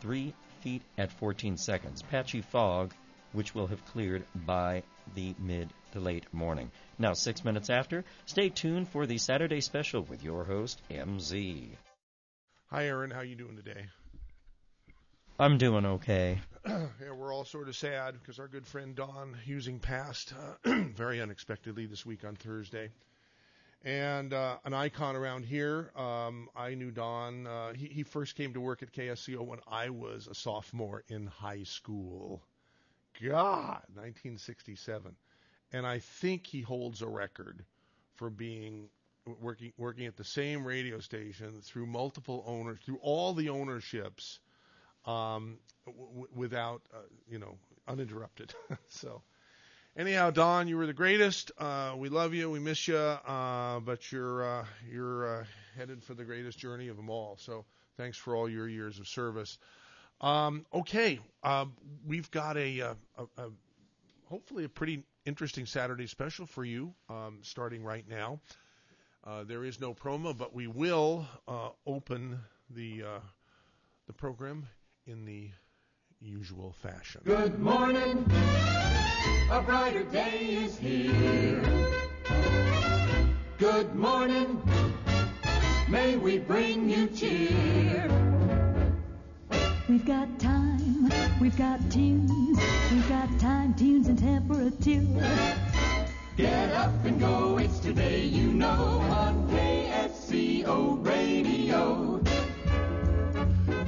3 feet at 14 seconds. Patchy fog, which will have cleared by the mid to late morning. Now, six minutes after, stay tuned for the Saturday special with your host, MZ. Hi, Aaron. How you doing today? I'm doing okay. yeah, we're all sort of sad because our good friend Don Husing passed uh, very unexpectedly this week on Thursday. And uh, an icon around here, um, I knew Don. Uh, he, he first came to work at KSCO when I was a sophomore in high school. God, 1967. And I think he holds a record for being working working at the same radio station through multiple owners, through all the ownerships um, w- without, uh, you know, uninterrupted. so, anyhow, Don, you were the greatest. Uh, we love you. We miss you. Uh, but you're uh, you're uh, headed for the greatest journey of them all. So, thanks for all your years of service. Um, okay, um, we've got a, a, a, hopefully a pretty interesting Saturday special for you, um, starting right now. Uh, there is no promo, but we will uh, open the uh, the program in the usual fashion. Good morning, a brighter day is here. Good morning, may we bring you cheer. We've got time, we've got tunes, we've got time, tunes, and temperature. Get up and go, it's today you know on KSCO Radio.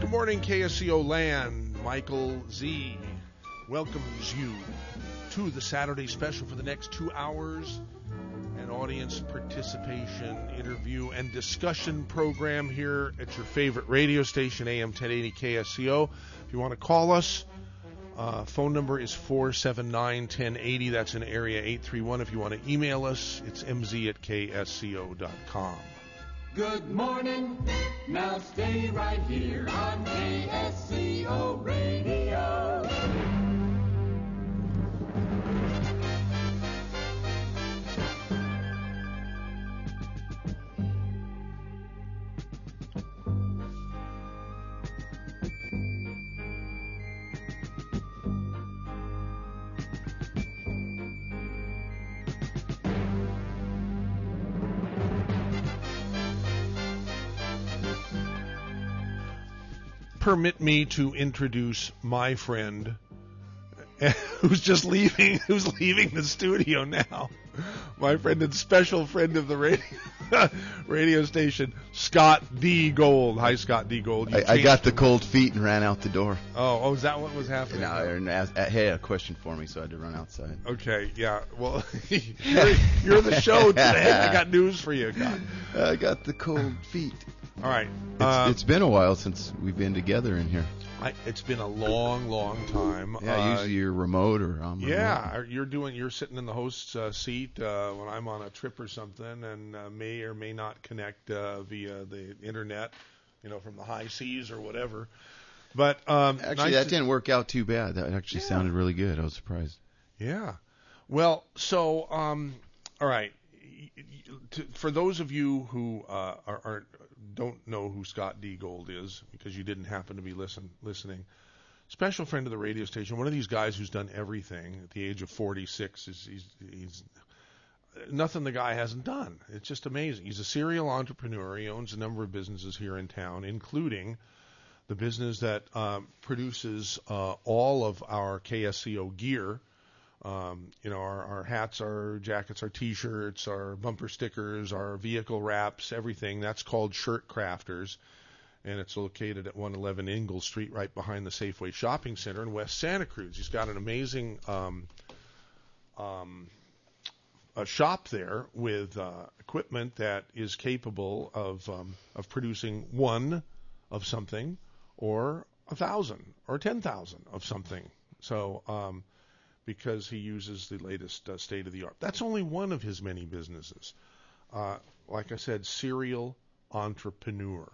Good morning, KSCO land. Michael Z welcomes you to the Saturday special for the next two hours. An audience participation, interview, and discussion program here at your favorite radio station, AM 1080 KSCO. If you want to call us, uh, phone number is 479 1080. That's in area 831. If you want to email us, it's mz at ksco.com. Good morning. Now stay right here on KSCO Radio. Permit me to introduce my friend who's just leaving who's leaving the studio now. My friend and special friend of the radio radio station, Scott D. Gold. Hi, Scott D. Gold. I, I got the cold feet and ran out the door. Oh, oh, is that what was happening? And asked, uh, hey, a question for me, so I had to run outside. Okay, yeah. Well, you're, you're the show today. I got news for you, God. I got the cold feet. All right. It's, uh, it's been a while since we've been together in here. I, it's been a long, long time. Yeah, Uh, usually you're remote or I'm remote. Yeah, you're doing. You're sitting in the host's uh, seat uh, when I'm on a trip or something, and uh, may or may not connect uh, via the internet, you know, from the high seas or whatever. But um, Actually, nice that to- didn't work out too bad. That actually Yeah. sounded really good. I was surprised. Yeah. Well, so um, all right. To, for those of you who uh, are, are don't know who Scott D. Gold is because you didn't happen to be listen listening, special friend of the radio station. One of these guys who's done everything at the age of 46. Is he's, he's nothing the guy hasn't done. It's just amazing. He's a serial entrepreneur. He owns a number of businesses here in town, including the business that um, produces uh, all of our KSCO gear. Um, you know, our, our hats, our jackets, our T-shirts, our bumper stickers, our vehicle wraps, everything. That's called Shirt Crafters, and it's located at 111 Ingalls Street, right behind the Safeway Shopping Center in West Santa Cruz. He's got an amazing um, um, a shop there with uh, equipment that is capable of um, of producing one of something, or a thousand, or ten thousand of something. So, um, because he uses the latest uh, state of the art, that's only one of his many businesses. Uh, like I said, serial entrepreneur.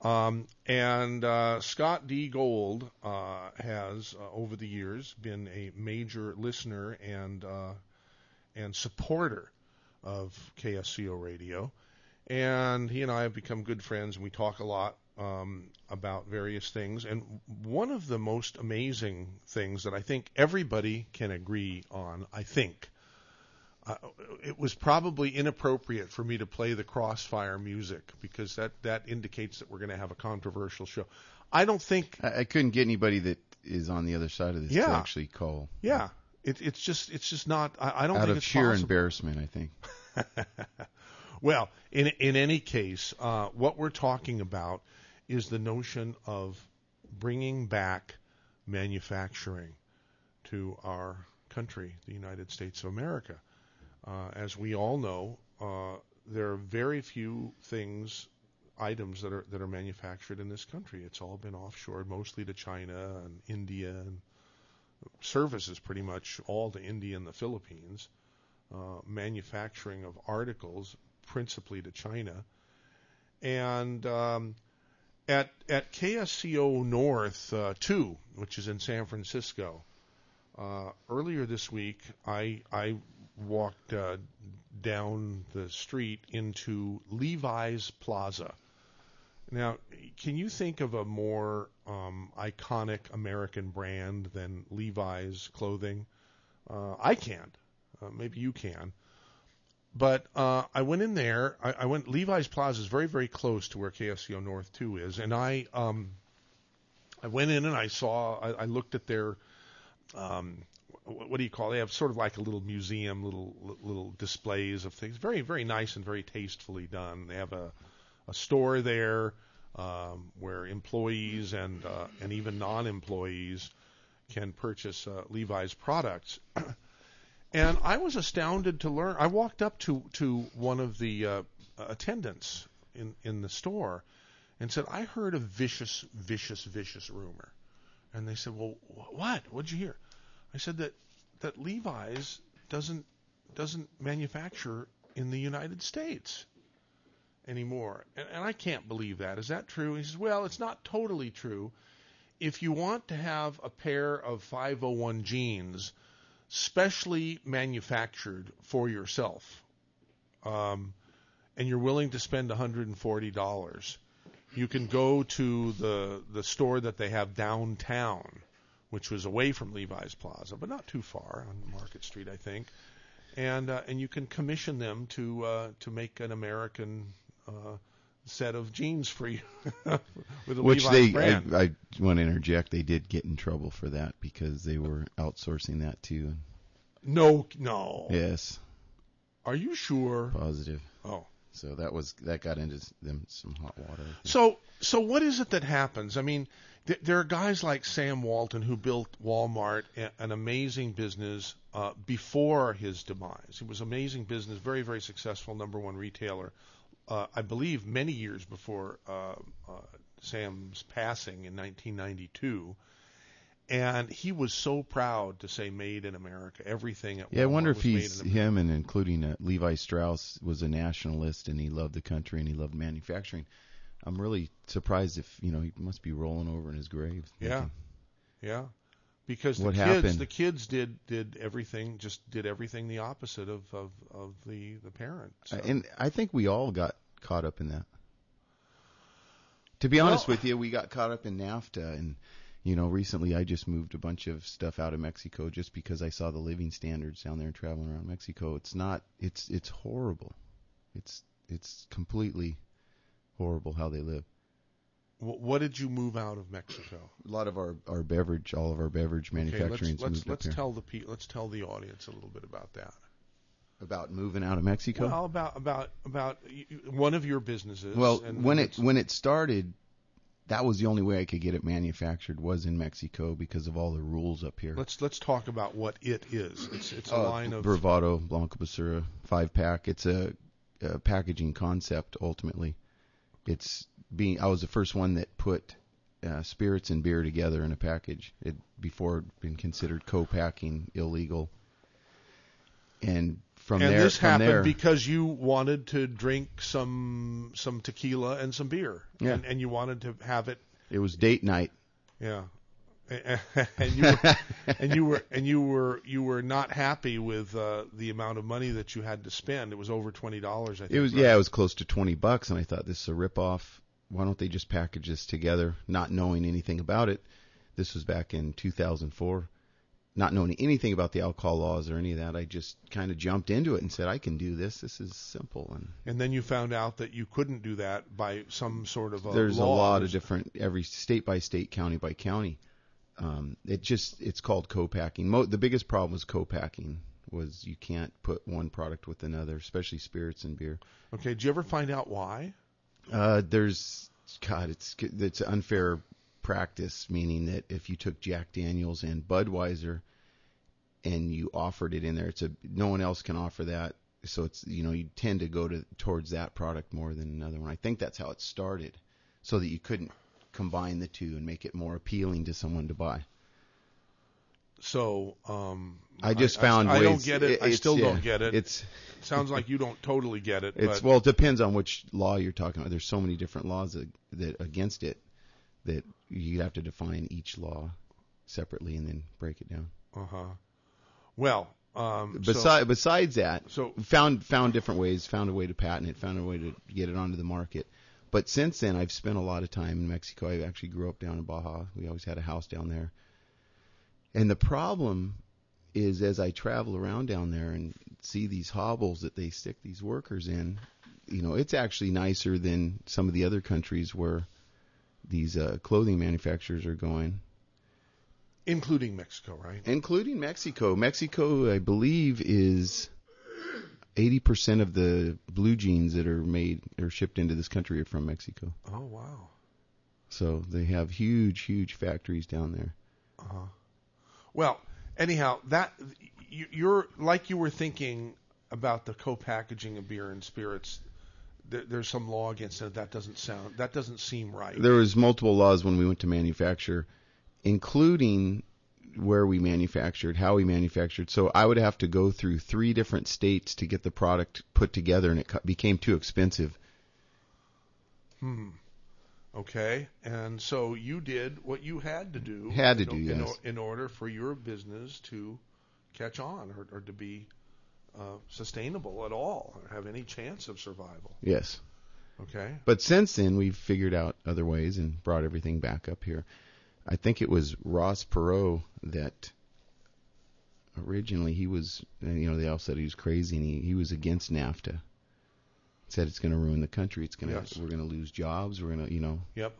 Um, and uh, Scott D. Gold uh, has, uh, over the years, been a major listener and uh, and supporter of KSCO Radio. And he and I have become good friends, and we talk a lot um, about various things, and one of the most amazing things that I think everybody can agree on, I think, uh, it was probably inappropriate for me to play the Crossfire music because that that indicates that we're going to have a controversial show. I don't think I, I couldn't get anybody that is on the other side of this to actually call. Yeah, it, it's just it's just not. I, I don't Out think of it's sheer possible. embarrassment, I think. Well, in in any case, uh, what we're talking about is the notion of bringing back manufacturing to our country, the United States of America. Uh, as we all know, uh, there are very few things, items that are that are manufactured in this country. It's all been offshored, mostly to China and India, and services pretty much all to India and the Philippines. Uh, manufacturing of articles principally to China, and um, at at KSCO North uh, two, which is in San Francisco. Uh, earlier this week, I I walked uh, down the street into Levi's Plaza. Now, can you think of a more um, iconic American brand than Levi's clothing? Uh, I can't. Uh, maybe you can. But uh, I went in there. I, I went. Levi's Plaza is very, very close to where KSCO North Two is, and I um, I went in and I saw. I, I looked at their um, wh- what do you call? It? They have sort of like a little museum, little little displays of things. Very, very nice and very tastefully done. They have a a store there um, where employees and uh, and even non-employees can purchase uh, Levi's products. And I was astounded to learn. I walked up to to one of the uh, attendants in in the store and said, "I heard a vicious, vicious, vicious rumor." And they said, "Well, wh- what? What'd you hear?" I said that that Levi's doesn't doesn't manufacture in the United States anymore. And, and I can't believe that. Is that true? He says, "Well, it's not totally true. If you want to have a pair of 501 jeans." Specially manufactured for yourself, um, and you're willing to spend $140, you can go to the the store that they have downtown, which was away from Levi's Plaza, but not too far on Market Street, I think, and uh, and you can commission them to uh, to make an American. Uh, set of jeans for you with a Which Levi's they, brand. I, I want to interject, they did get in trouble for that because they were outsourcing that too. no, no. Yes, Are you sure? positive. Oh. So that was that got into them some hot water. So, so what is it that happens? I mean, th- there are guys like Sam Walton who built Walmart, a- an amazing business uh, before his demise. It was amazing business, very, very successful, number one retailer. Uh, I believe many years before uh, uh, Sam's passing in 1992. And he was so proud to say "Made in America." Everything at Yeah, I wonder if he's him and including uh, Levi Strauss was a nationalist and he loved the country and he loved manufacturing. I'm really surprised if you know he must be rolling over in his grave. Yeah. thinking, Yeah, because the What kids, happened? the kids did did everything, just did everything the opposite of of, of the the parent. So. And I think we all got caught up in that. To be honest Well- with you, we got caught up in NAFTA, and you know, recently I just moved a bunch of stuff out of Mexico just because I saw the living standards down there and traveling around Mexico. It's not. It's it's horrible. It's it's completely horrible how they live. Wh- what did you move out of Mexico? A lot of our our beverage, all of our beverage Okay, manufacturing let's let's, let's here. tell the pe- let's tell the audience a little bit about that. About moving out of Mexico. Well, about about about one of your businesses. Well, when it when it started, that was the only way I could get it manufactured was in Mexico because of all the rules up here. let's let's talk about what it is. It's it's a Uh, line of Bravado Blanco Basura five pack. It's a, a packaging concept. Ultimately, it's being. I was the first one that put uh, spirits and beer together in a package. It before it'd been considered co-packing illegal. And from and there, this happened there, because you wanted to drink some some tequila and some beer. Yeah. And, and you wanted to have it it was date night. Yeah. and you were, and you were and you were you were not happy with uh, the amount of money that you had to spend. It was over twenty dollars. I think. It was right? yeah, it was close to twenty bucks, and I thought this is a rip off. Why don't they just package this together, not knowing anything about it. This was back in 2004. Not knowing anything about the alcohol laws or any of that, I just kind of jumped into it and said, I can do this. This is simple. And And then you found out that you couldn't do that by some sort of a there's a lot of different every state by state county by county um, it just it's called co-packing Mo- the biggest problem was co-packing was you can't put one product with another especially spirits and beer Okay, did you ever find out why? Uh, there's god it's it's unfair practice meaning that if you took jack daniels and budweiser and you offered it in there it's a no one else can offer that. So it's you know you tend to go to towards that product more than another one. I think that's how it started so that you couldn't combine the two and make it more appealing to someone to buy So, um, i just found I, ways don't get it. I still yeah, don't get it. it's sounds like you don't totally get it. It's well, it depends on which law you're talking about. There's so many different laws that, that against it that you have to define each law separately and then break it down. uh huh. Well, um, so- Besides, besides that, so found found different ways, found a way to patent it, found a way to get it onto the market. But since then, I've spent a lot of time in Mexico. I actually grew up down in Baja. We always had a house down there. And the problem is, as I travel around down there and see these hobbles that they stick these workers in, you know, it's actually nicer than some of the other countries where these uh, clothing manufacturers are going including Mexico, right? including Mexico. Mexico, I believe, is 80% of the blue jeans that are made or shipped into this country are from Mexico. Oh wow. So they have huge, huge factories down there. Uh-huh. Well, anyhow, that you, you're like you were thinking about the co-packaging of beer and spirits. There, there's some law against it. That doesn't sound. That doesn't seem right. There was multiple laws when we went to manufacture, including where we manufactured, how we manufactured. So I would have to go through three different states to get the product put together, and it became too expensive. Hmm. Okay, and so you did what you had to do. Had to in, do, in, yes. in order for your business to catch on or, or to be uh, sustainable at all, or have any chance of survival. Yes. Okay. But since then, we've figured out other ways and brought everything back up here. I think it was Ross Perot that originally he was, you know, they all said he was crazy and he, he was against NAFTA. Said it's going to ruin the country. It's going to Yes. we're going to lose jobs. We're going to, you know, Yep.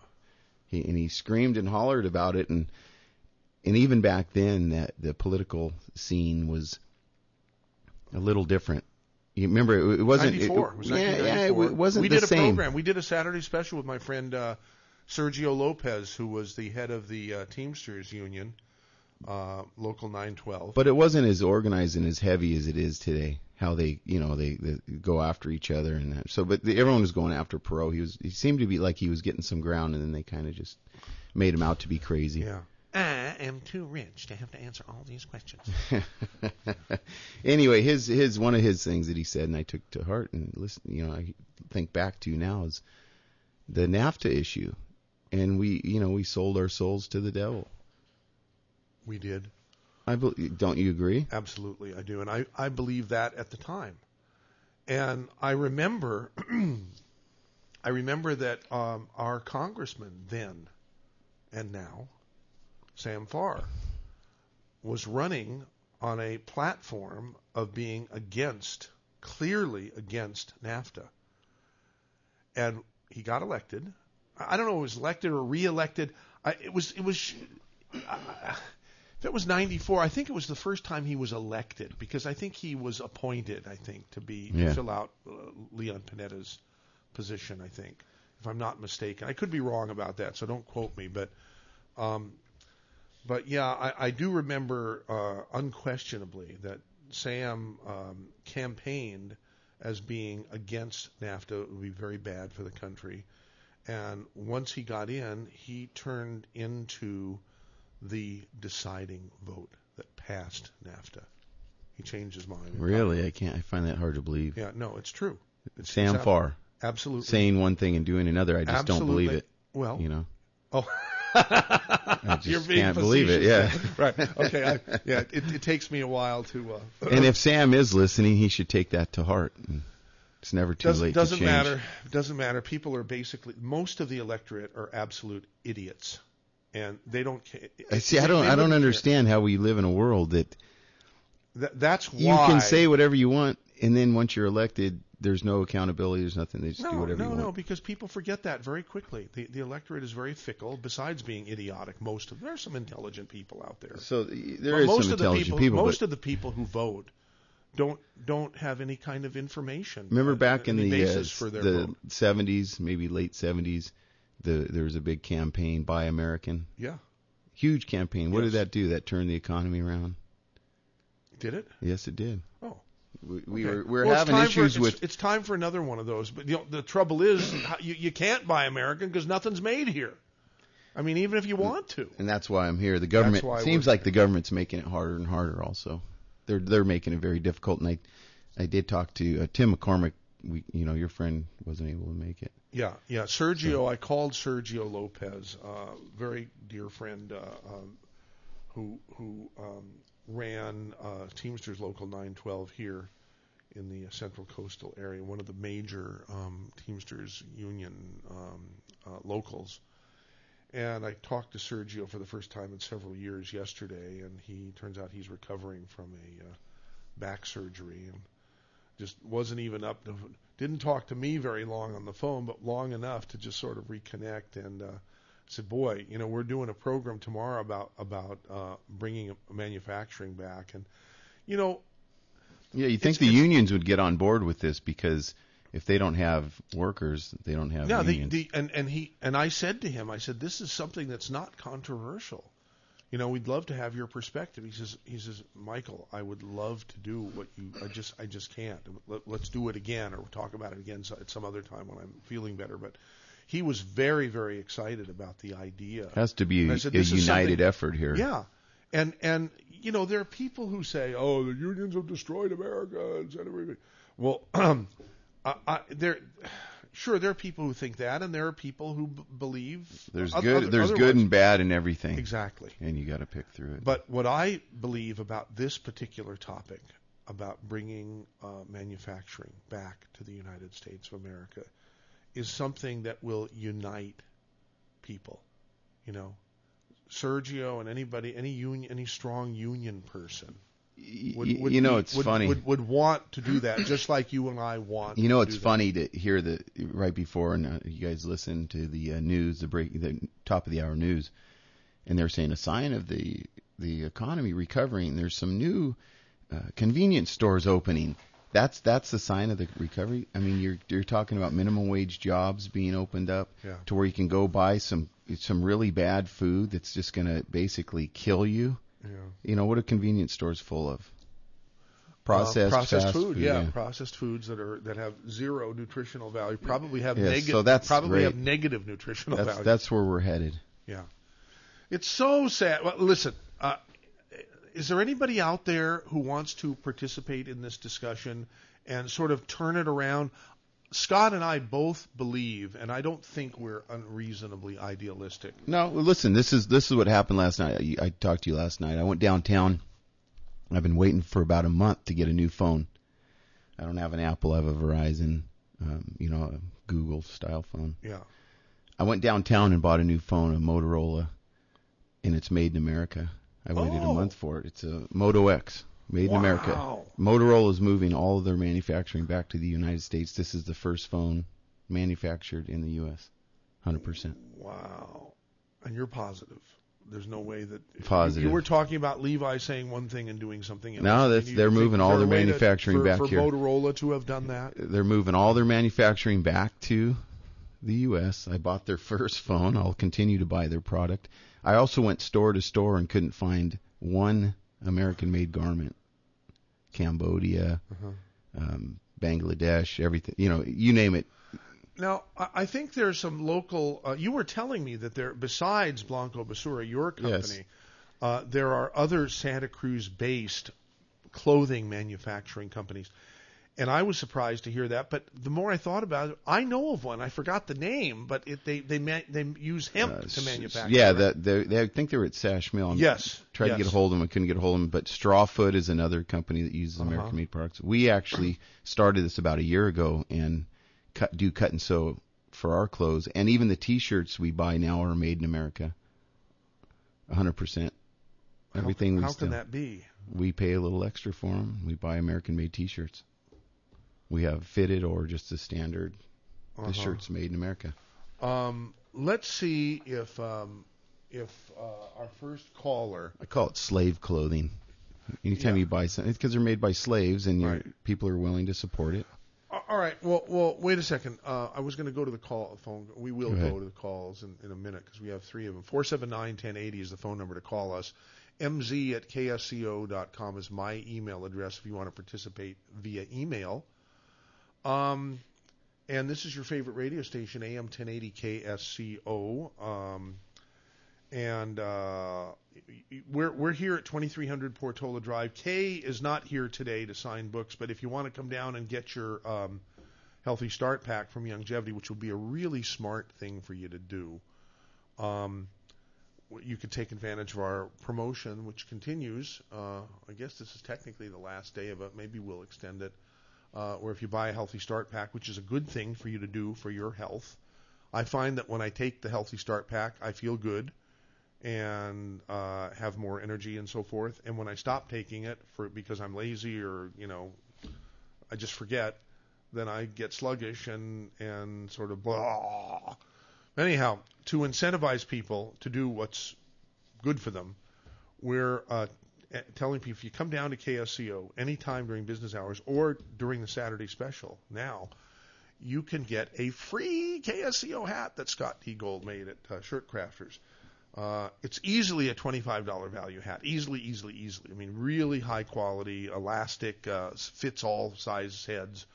he, and he screamed and hollered about it and and even back then that the political scene was a little different. You remember it, it wasn't it- 94. It was yeah, yeah, it 1994. w- wasn't we the did a same. program. We did a Saturday special with my friend uh, Sergio Lopez, who was the head of the uh, Teamsters Union, uh, Local 912. But it wasn't as organized and as heavy as it is today. How they, you know, they, they go after each other and that. so. But the, everyone was going after Perot. He was, he seemed to be like he was getting some ground, and then they kind of just made him out to be crazy. yeah. I am too rich to have to answer all these questions. anyway, his his one of his things that he said, and I took to heart and listen. You know, I think back to now is the NAFTA issue, and we, you know, we sold our souls to the devil. We did. I bel don't you agree? Absolutely, I do, and I I believe that at the time, and I remember, I remember that um, our congressman then, and now, Sam Farr, was running on a platform of being against, clearly against NAFTA, and he got elected. I don't know if it was elected or reelected. I, it was it was. I, it was 94, I think it was the first time he was elected because I think he was appointed, I think, to be Yeah. to fill out uh, Leon Panetta's position, I think, if I'm not mistaken. I could be wrong about that, so don't quote me, but um but yeah, I, I do remember uh, unquestionably that Sam um, campaigned as being against NAFTA. It would be very bad for the country. And once he got in, he turned into the deciding vote that passed NAFTA. He changed his mind. Really, I can't. I find that hard to believe. Yeah, no, it's true. It's, Sam it's ab- Farr Absolutely. saying one thing and doing another. I just don't believe it. Well, You know, oh, I just you're being can't believe it. Yeah. right. Okay. I, yeah. It, it takes me a while to. Uh, and if Sam is listening, he should take that to heart. It's never too doesn't late doesn't to change. matter. Doesn't matter. People are basically most of the electorate are absolute idiots, and they don't. ca- I see. I don't. I don't wouldn't care. understand how we live in a world that Th- that's you can say whatever you want, and then once you're elected, there's no accountability. There's nothing. They just no, do whatever no, you no, because people forget that very quickly. The the electorate is very fickle. Besides being idiotic, most of there are some intelligent people out there. So there But is most some of the intelligent people, people, most but of the people who vote don't don't have any kind of information. remember back in the uh, the vote. 70s, maybe late 70s, the there was a big campaign, Buy American, Yeah, huge campaign. What Yes. did that do? That turned the economy around. did it? Yes, it did. Oh. We, we Okay. were we're Well, having issues for, with It's, it's time for another one of those. But you know, the trouble is, you, you can't buy American because nothing's made here. I mean, even if you want to. and that's why I'm here. The government seems like the government's making it harder and harder. Also, they're they're making it very difficult. And I I did talk to uh, Tim McCormick. We you know your friend wasn't able to make it. Yeah, yeah. Sergio, I called Sergio Lopez, uh, very dear friend, uh, um, who who um, ran uh, Teamsters Local 912 here in the Central Coastal area, one of the major um, Teamsters Union um, uh, locals. And I talked to Sergio for the first time in several years yesterday, and he turns out he's recovering from a uh, back surgery and just wasn't even up to didn't talk to me very long on the phone, but long enough to just sort of reconnect. And uh, said, "Boy, you know, we're doing a program tomorrow about about uh, bringing manufacturing back." And you know, Yeah, you think the unions would get on board with this because if they don't have workers, they don't have yeah, the, unions. the and and he and I said to him, I said, "This is something that's not controversial." You know, we'd love to have your perspective. He says, he says, Michael, I would love to do what you, I just, I just can't. Let, let's do it again, or we'll talk about it again at some other time when I'm feeling better. But he was very, very excited about the idea. has to be And a, I said, a "This united effort here. Yeah, and and you know there are people who say, "Oh, the unions have destroyed America," and said everything. Well, I, I, there, sure, there are people who think that, and there are people who b- believe There's oth- good there's otherwise. good and bad in everything. exactly. And you got to pick through it. But what I believe about this particular topic, about bringing uh, manufacturing back to the United States of America, is something that will unite people. You know, Sergio and anybody, any union, any strong union person would, would you know, it's would, funny. Would, would want to do that, just like you and I want. You know, it's do that. funny to hear the right before, and uh, you guys listen to the uh, news, the break, the top of the hour news, and they're saying a sign of the the economy recovering. There's some new uh, convenience stores opening. That's that's the sign of the recovery. I mean, you're you're talking about minimum wage jobs being opened up Yeah. to where you can go buy some some really bad food that's just going to basically kill you. Yeah. You know what a convenience store's full of? Uh, Processed, processed fast food, yeah, processed foods that are that have zero nutritional value, probably have Yes, negative, so that's probably great. have negative nutritional That's value. that's where we're headed. Yeah. It's so sad. Well, listen, uh, is there anybody out there who wants to participate in this discussion and sort of turn it around? Scott and I both believe, and I don't think we're unreasonably idealistic. No, listen. This is this is what happened last night. I, I talked to you last night. I went downtown. I've been waiting for about a month to get a new phone. I don't have an Apple. I have a Verizon, um, you know, a Google style phone. Yeah. I went downtown and bought a new phone, a Motorola, and it's made in America. I waited Oh. a month for it. It's a Moto X, made in America. Motorola is moving all of their manufacturing back to the United States. This is the first phone manufactured in the U.S. 100%. Wow. And you're positive. There's no way that you- Positive. You, were talking about Levi saying one thing and doing something else. No, that's- they're moving all their way to- manufacturing for, back for here. Motorola to have done that. They're moving all their manufacturing back to the U.S. I bought their first phone. I'll continue to buy their product. I also went store to store and couldn't find one American-made garment. Cambodia, Uh-huh. um, Bangladesh, everything. You know, you name it. Now, I think there's some local. Uh, you were telling me that there, besides Blanco Basura, your company, Yes. uh, there are other Santa Cruz-based clothing manufacturing companies. And I was surprised to hear that. But the more I thought about it, I know of one. I forgot the name, but it, they they they use hemp Uh, to manufacture. Yeah, right? that they, they, I think they were at Sash Mill. I'm- Yes, Tried to get a hold of them, I couldn't get a hold of them. But Strawfoot is another company that uses Uh-huh. American made products. We actually started this about a year ago and cut, do cut and sew for our clothes, and even the T-shirts we buy now are made in America. 100 percent. How- Everything we How still can that be? we pay a little extra for them. We buy American made T-shirts. We have fitted or just the standard. Uh-huh. The shirts made in America. Um, let's see if um, if uh, our first caller. I call it slave clothing. Anytime Yeah. you buy something, because they're made by slaves, and Right. people are willing to support it. All right. Well, well, wait a second. Uh, I was going to go to the call phone. We will Go go to the calls in, in a minute because we have three of them. Four seven nine ten eighty is the phone number to call us. mz at ksco.com is my email address if you want to participate via email. Um, and this is your favorite radio station, AM 1080 KSCO. Um, and uh, we're we're here at 2300 Portola Drive. Kay is not here today to sign books, but if you want to come down and get your um, Healthy Start Pack from Longevity, which would be a really smart thing for you to do, um, you could take advantage of our promotion, which continues. Uh, I guess this is technically the last day of it. Maybe we'll extend it. Uh, or if you buy a Healthy Start Pack, which is a good thing for you to do for your health. I find that when I take the Healthy Start Pack, I feel good and uh, have more energy and so forth. And when I stop taking it for because I'm lazy or you know I just forget, then I get sluggish and and sort of blah. Anyhow, to incentivize people to do what's good for them, we're uh, telling people if you come down to KSCO anytime during business hours or during the Saturday special now, you can get a free KSCO hat that Scott D. Gold made at uh, Shirt Crafters. Uh, it's easily a $25 value hat. Easily, easily, easily. I mean, really high quality, elastic, uh, fits all size heads.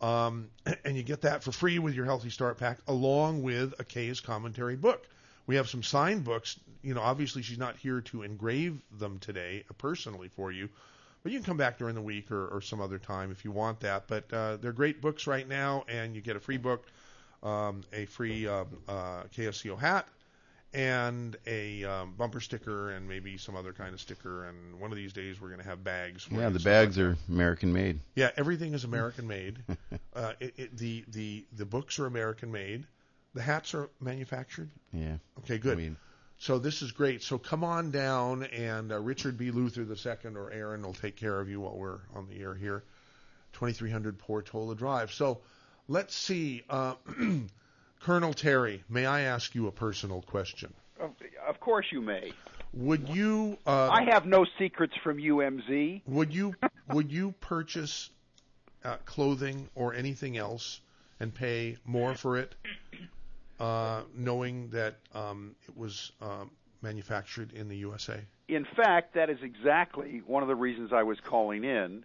Um, and you get that for free with your Healthy Start Pack, along with a Kay's commentary book. We have some signed books. You know, obviously she's not here to engrave them today uh, personally for you, but you can come back during the week or, or some other time if you want that. But uh, they're great books right now, and you get a free book, um, a free um, uh, KSCO hat, and a um, bumper sticker, and maybe some other kind of sticker. And one of these days we're going to have bags. Yeah, the bags are American made. yeah, everything is American made. uh, it, it, the the the books are American made. The hats are manufactured. Yeah. Okay, good. I mean, So this is great. So come on down, and uh, Richard B. Luther II or Aaron will take care of you while we're on the air here. 2300 Portola Drive. So let's see. Uh, Colonel Terry, may I ask you a personal question? Of, of course you may. Would you uh, I have no secrets from UMZ. would you would you purchase uh, clothing or anything else and pay more for it, knowing that um, it was um, manufactured in the USA? In fact, that is exactly one of the reasons I was calling in,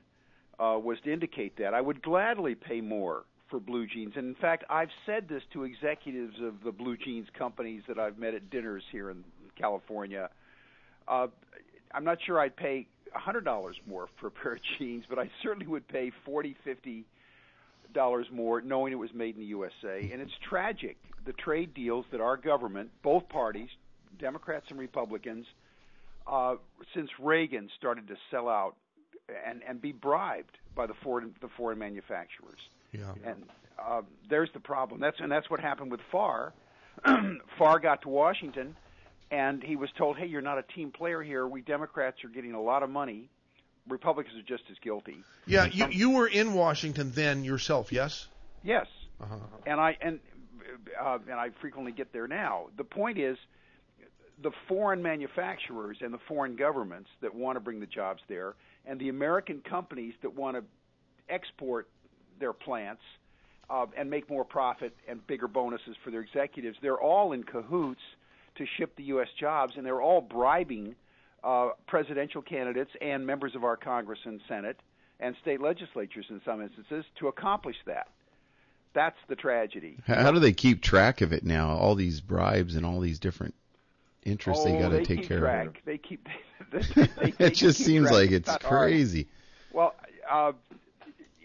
uh, was to indicate that I would gladly pay more for blue jeans. And in fact, I've said this to executives of the blue jeans companies that I've met at dinners here in California. Uh, I'm not sure I'd pay $100 more for a pair of jeans, but I certainly would pay 40, 50 dollars more knowing it was made in the USA. And it's tragic the trade deals that our government, both parties, Democrats and Republicans, uh, since Reagan started to sell out and, and be bribed by the foreign the foreign manufacturers. Yeah. And uh, there's the problem. That's and that's what happened with Farr. Farr got to Washington, and he was told, "Hey, you're not a team player here. We Democrats are getting a lot of money. Republicans are just as guilty." Yeah, you you were in Washington then yourself, yes? Yes, Uh-huh. and I and uh, and I frequently get there now. The point is, the foreign manufacturers and the foreign governments that want to bring the jobs there, and the American companies that want to export their plants uh, and make more profit and bigger bonuses for their executives, they're all in cahoots to ship the U.S. jobs, and they're all bribing uh, presidential candidates and members of our Congress and Senate and state legislatures in some instances to accomplish that. That's the tragedy. how, how do they keep track of it now? All these bribes and all these different interests oh, they got to take care track. of. They keep. They, they, they it just seems track. like it's hard. crazy. Well, uh,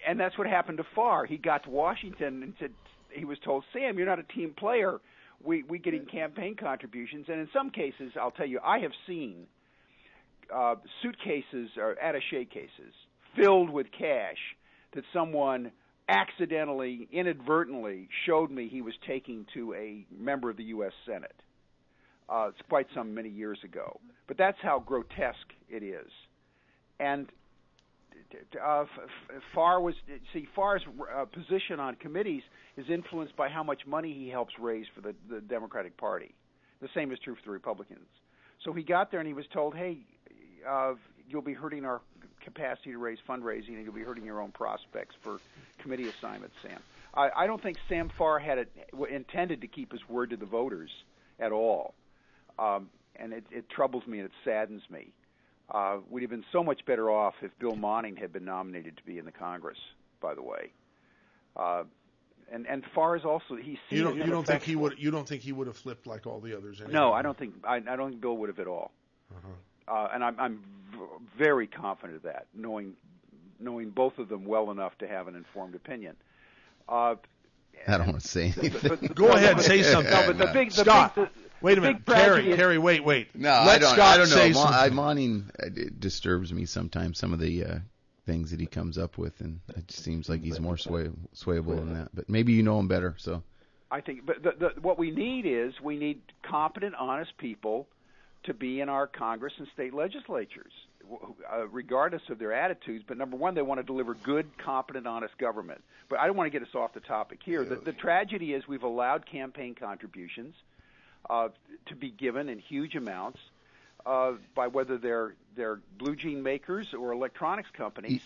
and that's what happened to Farr. He got to Washington and said he was told, "Sam, you're not a team player. We we getting campaign contributions." And in some cases, I'll tell you, I have seen uh, suitcases or attaché cases filled with cash that someone accidentally, inadvertently showed me he was taking to a member of the U.S. Senate. Uh, it's quite some many years ago, but that's how grotesque it is. And uh, Farr was see Farr's uh, position on committees is influenced by how much money he helps raise for the, the Democratic Party. The same is true for the Republicans. So he got there and he was told, "Hey, uh, you'll be hurting our capacity to raise fundraising, and you'll be hurting your own prospects for committee assignments, Sam." I, I don't think Sam Farr had it intended to keep his word to the voters at all, um, and it, it troubles me and it saddens me. Uh, we'd have been so much better off if Bill Monning had been nominated to be in the Congress. By the way, uh, and and Farr is also seen You don't you don't think he would you don't think he would have flipped like all the others? Anyway? No, I don't think I, I don't think Bill would have at all. Uh, and I'm, I'm very confident of that, knowing knowing both of them well enough to have an informed opinion. Uh, I don't want to say anything. but the- Go no, ahead, but- say something. No, but the big, the Scott, big, the, Wait a minute, big tragedy Terry. is- Terry, wait, wait. No, Let I don't. Scott I don't say know. Mon- something. I, Monning uh, it disturbs me sometimes. Some of the uh, things that he comes up with, and it just seems like he's more sway, swayable than that. But maybe you know him better. So I think, but the, the, what we need is we need competent, honest people to be in our Congress and state legislatures, uh, regardless of their attitudes. But number one, they want to deliver good, competent, honest government. But I don't want to get us off the topic here. The, the tragedy is we've allowed campaign contributions uh, to be given in huge amounts uh, by whether they're they're blue jean makers or electronics companies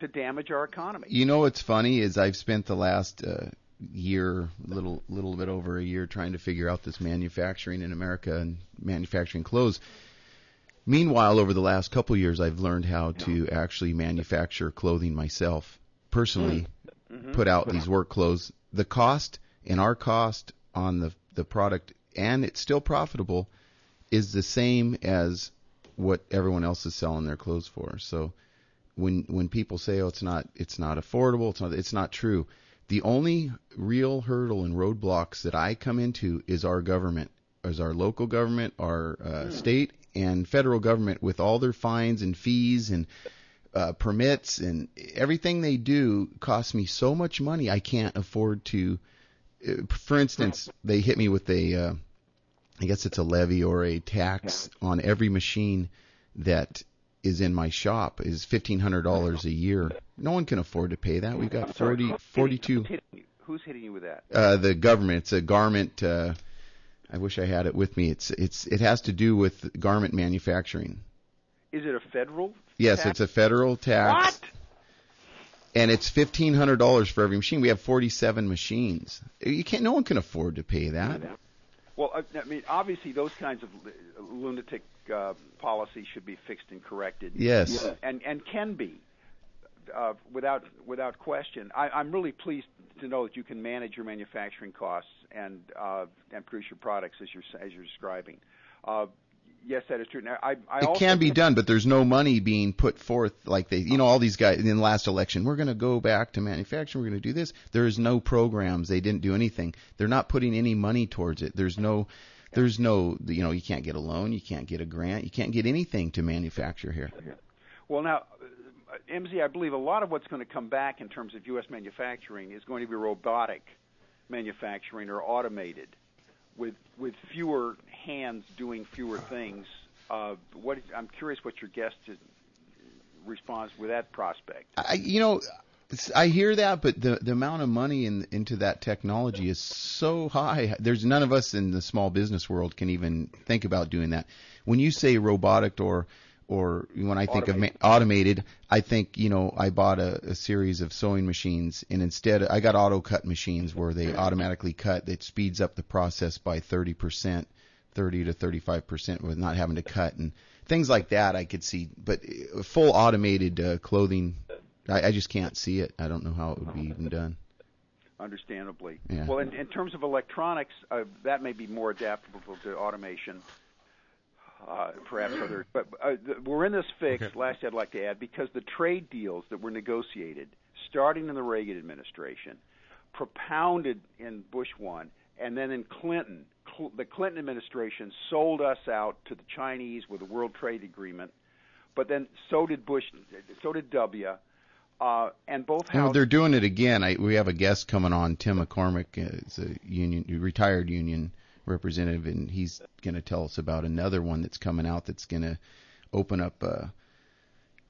to damage our economy. you know what's funny is I've spent the last uh, year, little little bit over a year, trying to figure out this manufacturing in America and manufacturing clothes. Meanwhile, over the last couple years, I've learned how to actually manufacture clothing myself personally. Mm-hmm. Put out these work clothes. The cost and our cost on the the product, and it's still profitable, is the same as what everyone else is selling their clothes for. So when when people say oh it's not it's not affordable it's not it's not true the only real hurdle and roadblocks that i come into is our government is our local government our uh, state and federal government with all their fines and fees and uh, permits and everything they do costs me so much money i can't afford to uh, for instance they hit me with a uh, i guess it's a levy or a tax on every machine that is in my shop is fifteen hundred dollars a year. No one can afford to pay that. We've got I'm 40, who's 42 hitting you? Who's hitting you with that? uh, the government. It's a garment. Uh, I wish I had it with me. It's it's it has to do with garment manufacturing. Is it a federal? Yes, tax? it's a federal tax, What? and it's fifteen hundred dollars for every machine. We have forty seven machines. You can't. No one can afford to pay that. Well, I, I mean, obviously, those kinds of lunatic uh, policies should be fixed and corrected. Yes. and and can be uh, without without question. I, I'm really pleased to know that you can manage your manufacturing costs and uh, and produce your products as you're as you're describing. Uh, yes, that is true. Now, I, I It can be done, but there's no money being put forth like they, you know, all these guys in the last election. We're going to go back to manufacturing. We're going to do this. There is no programs. They didn't do anything. They're not putting any money towards it. There's no, there's no, you know, you can't get a loan. You can't get a grant. You can't get anything to manufacture here. Well, now, uh, MZ, I believe a lot of what's going to come back in terms of U.S. manufacturing is going to be robotic manufacturing or automated, with with fewer hands doing fewer things. Uh, what I'm curious what your guest responds with that prospect. I, you know, I hear that, but the the amount of money in, into that technology is so high. There's none of us in the small business world can even think about doing that. When you say robotic or or when I think of ma- automated, I think you know I bought a, a series of sewing machines, and instead I got auto cut machines where they automatically cut. That speeds up the process by thirty percent, thirty to thirty five percent, with not having to cut and things like that. I could see, but uh, full automated uh, clothing, I, I just can't see it. I don't know how it would be even done. Understandably. Yeah. Well, in, in terms of electronics, uh, that may be more adaptable to automation. Uh, perhaps other, but uh, th- we're in this fix. Okay. Last, I'd like to add because the trade deals that were negotiated starting in the Reagan administration, propounded in Bush one, and then in Clinton. Cl- the Clinton administration sold us out to the Chinese with the World Trade Agreement, but then so did Bush, so did W. Uh, and both houses. they're doing it again. I, we have a guest coming on, Tim McCormick, uh, is a union, retired union representative, and he's going to tell us about another one that's coming out that's going to open up, uh,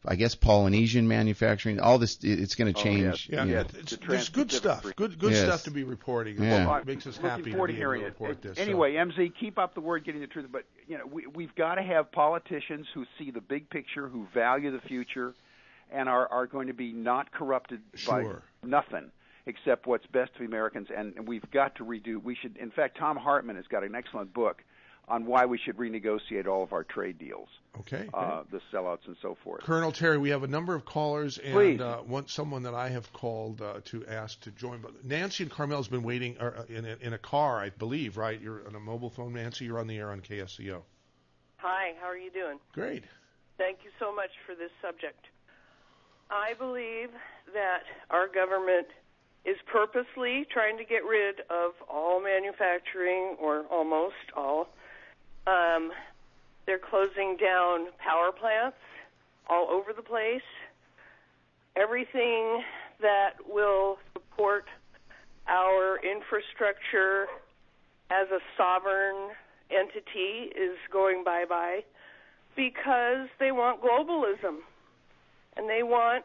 I guess, Polynesian manufacturing. All this, it's going to Oh, change. Yeah, you know. It's, the there's good stuff. Good good Yes. stuff to be reporting. Yeah. It makes us looking happy forward to to be able hearing to it. report this. so. Anyway, MZ, keep up the word getting the truth. But you know, we, we've got to have politicians who see the big picture, who value the future, and are are going to be not corrupted Sure. by nothing except what's best for Americans. And, and we've got to redo. We should. In fact, Thom Hartmann has got an excellent book on why we should renegotiate all of our trade deals, okay. uh, the sellouts and so forth. Colonel Terry, we have a number of callers and Please. uh, one someone that I have called uh, to ask to join. But Nancy and Carmel's been waiting uh, in a, in a car, I believe, right? You're on a mobile phone, Nancy. You're on the air on KSCO. Hi, how are you doing? Great. Thank you so much for this subject. I believe that our government is purposely trying to get rid of all manufacturing, or almost all. Um, they're closing down power plants all over the place. Everything that will support our infrastructure as a sovereign entity is going bye bye because they want globalism and they want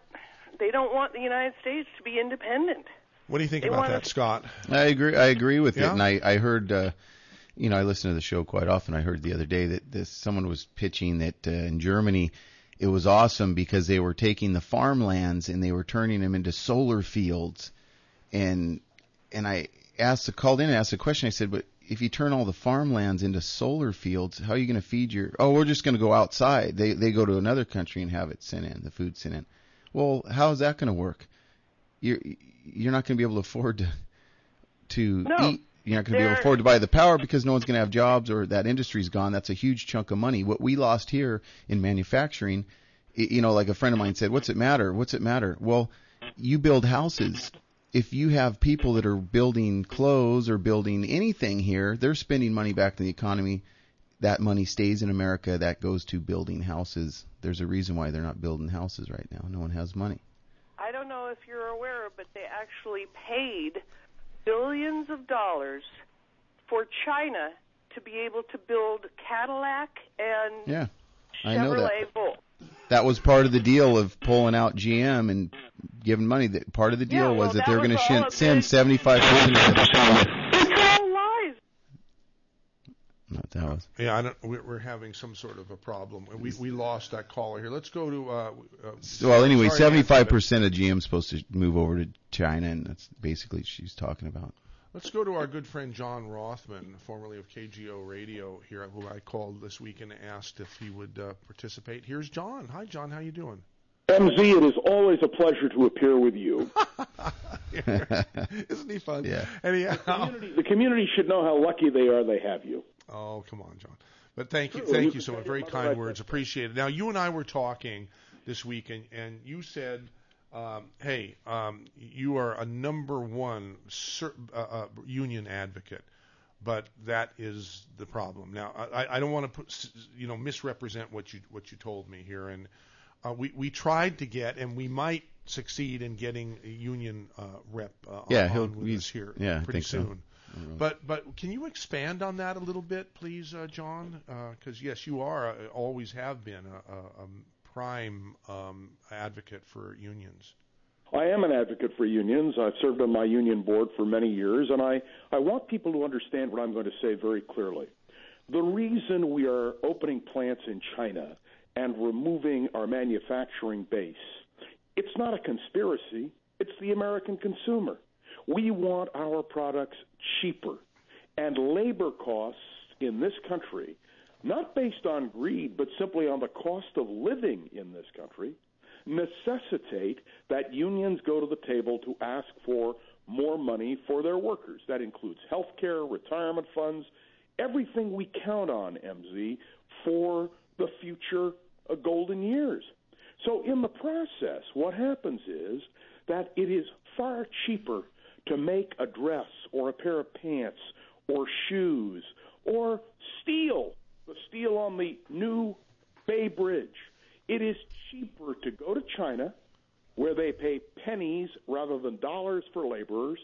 they don't want the United States to be independent. What do you think They about wanna- that, Scott? I agree. I agree with Yeah? it, and I I heard, uh, you know, I listen to the show quite often. I heard the other day that this someone was pitching that uh, in Germany it was awesome because they were taking the farmlands and they were turning them into solar fields, and and I asked, called in and asked a question. I said, but if you turn all the farmlands into solar fields, how are you going to feed your? Oh, we're just going to go outside. They they go to another country and have it sent in, the food sent in. Well, how is that going to work? You're you're not going to be able to afford to to No, eat. You're not going to be able to afford to buy the power because no one's going to have jobs or that industry's gone. That's a huge chunk of money. What we lost here in manufacturing, you know, like a friend of mine said, what's it matter? What's it matter? Well, you build houses. If you have people that are building clothes or building anything here, they're spending money back in the economy. That money stays in America. That goes to building houses. There's a reason why they're not building houses right now. No one has money. I don't know if you're aware, but they actually paid billions of dollars for China to be able to build Cadillac and Yeah, I know that. Chevrolet Volt. that was part of the deal of pulling out GM and giving money. That part of the deal Yeah, well, was that that they were going to a send big- seventy five percent of it. It's all lies. Not that was. Yeah, I don't, we're, we're having some sort of a problem. We we lost that caller here. Let's go to. Uh, uh, Well, anyway, seventy five percent of GM's supposed to move over to China, and that's basically what she's talking about. Let's go to our good friend John Rothman, formerly of KGO Radio here, who I called this week and asked if he would uh, participate. Here's John. Hi, John. How you doing? MZ, it is always a pleasure to appear with you. Isn't he fun? Yeah. Anyhow. Community- the community should know how lucky they are they have you. Oh, come on, John. But thank you, thank you you so much. Very kind words. Appreciate it. Now, you and I were talking this week, and, and you said, um, hey, um, you are a number one cer- uh, uh, union advocate, but that is the problem. Now, I, I don't want to put, you know, misrepresent what you what you told me here, and uh, we we tried to get, and we might succeed in getting a union uh, rep uh, Yeah, on he'll- with he's- us here yeah, I pretty think so. Soon. But but can you expand on that a little bit, please, uh, John? Because yes, you are uh, always have been a, a, a prime um, advocate for unions. I am an advocate for unions. I've served on my union board for many years, and I, I want people to understand what I'm going to say very clearly. The reason we are opening plants in China and removing our manufacturing base, it's not a conspiracy, it's the American consumer. We want our products cheaper, and labor costs in this country, not based on greed, but simply on the cost of living in this country, necessitate that unions go to the table to ask for more money for their workers. That includes health care, retirement funds, everything we count on, MZ, for the future uh, golden years. So, in the process, what happens is that it is far cheaper to make a dress or a pair of pants or shoes or steel, the steel on the new Bay Bridge. It is cheaper to go to China, where they pay pennies rather than dollars for laborers,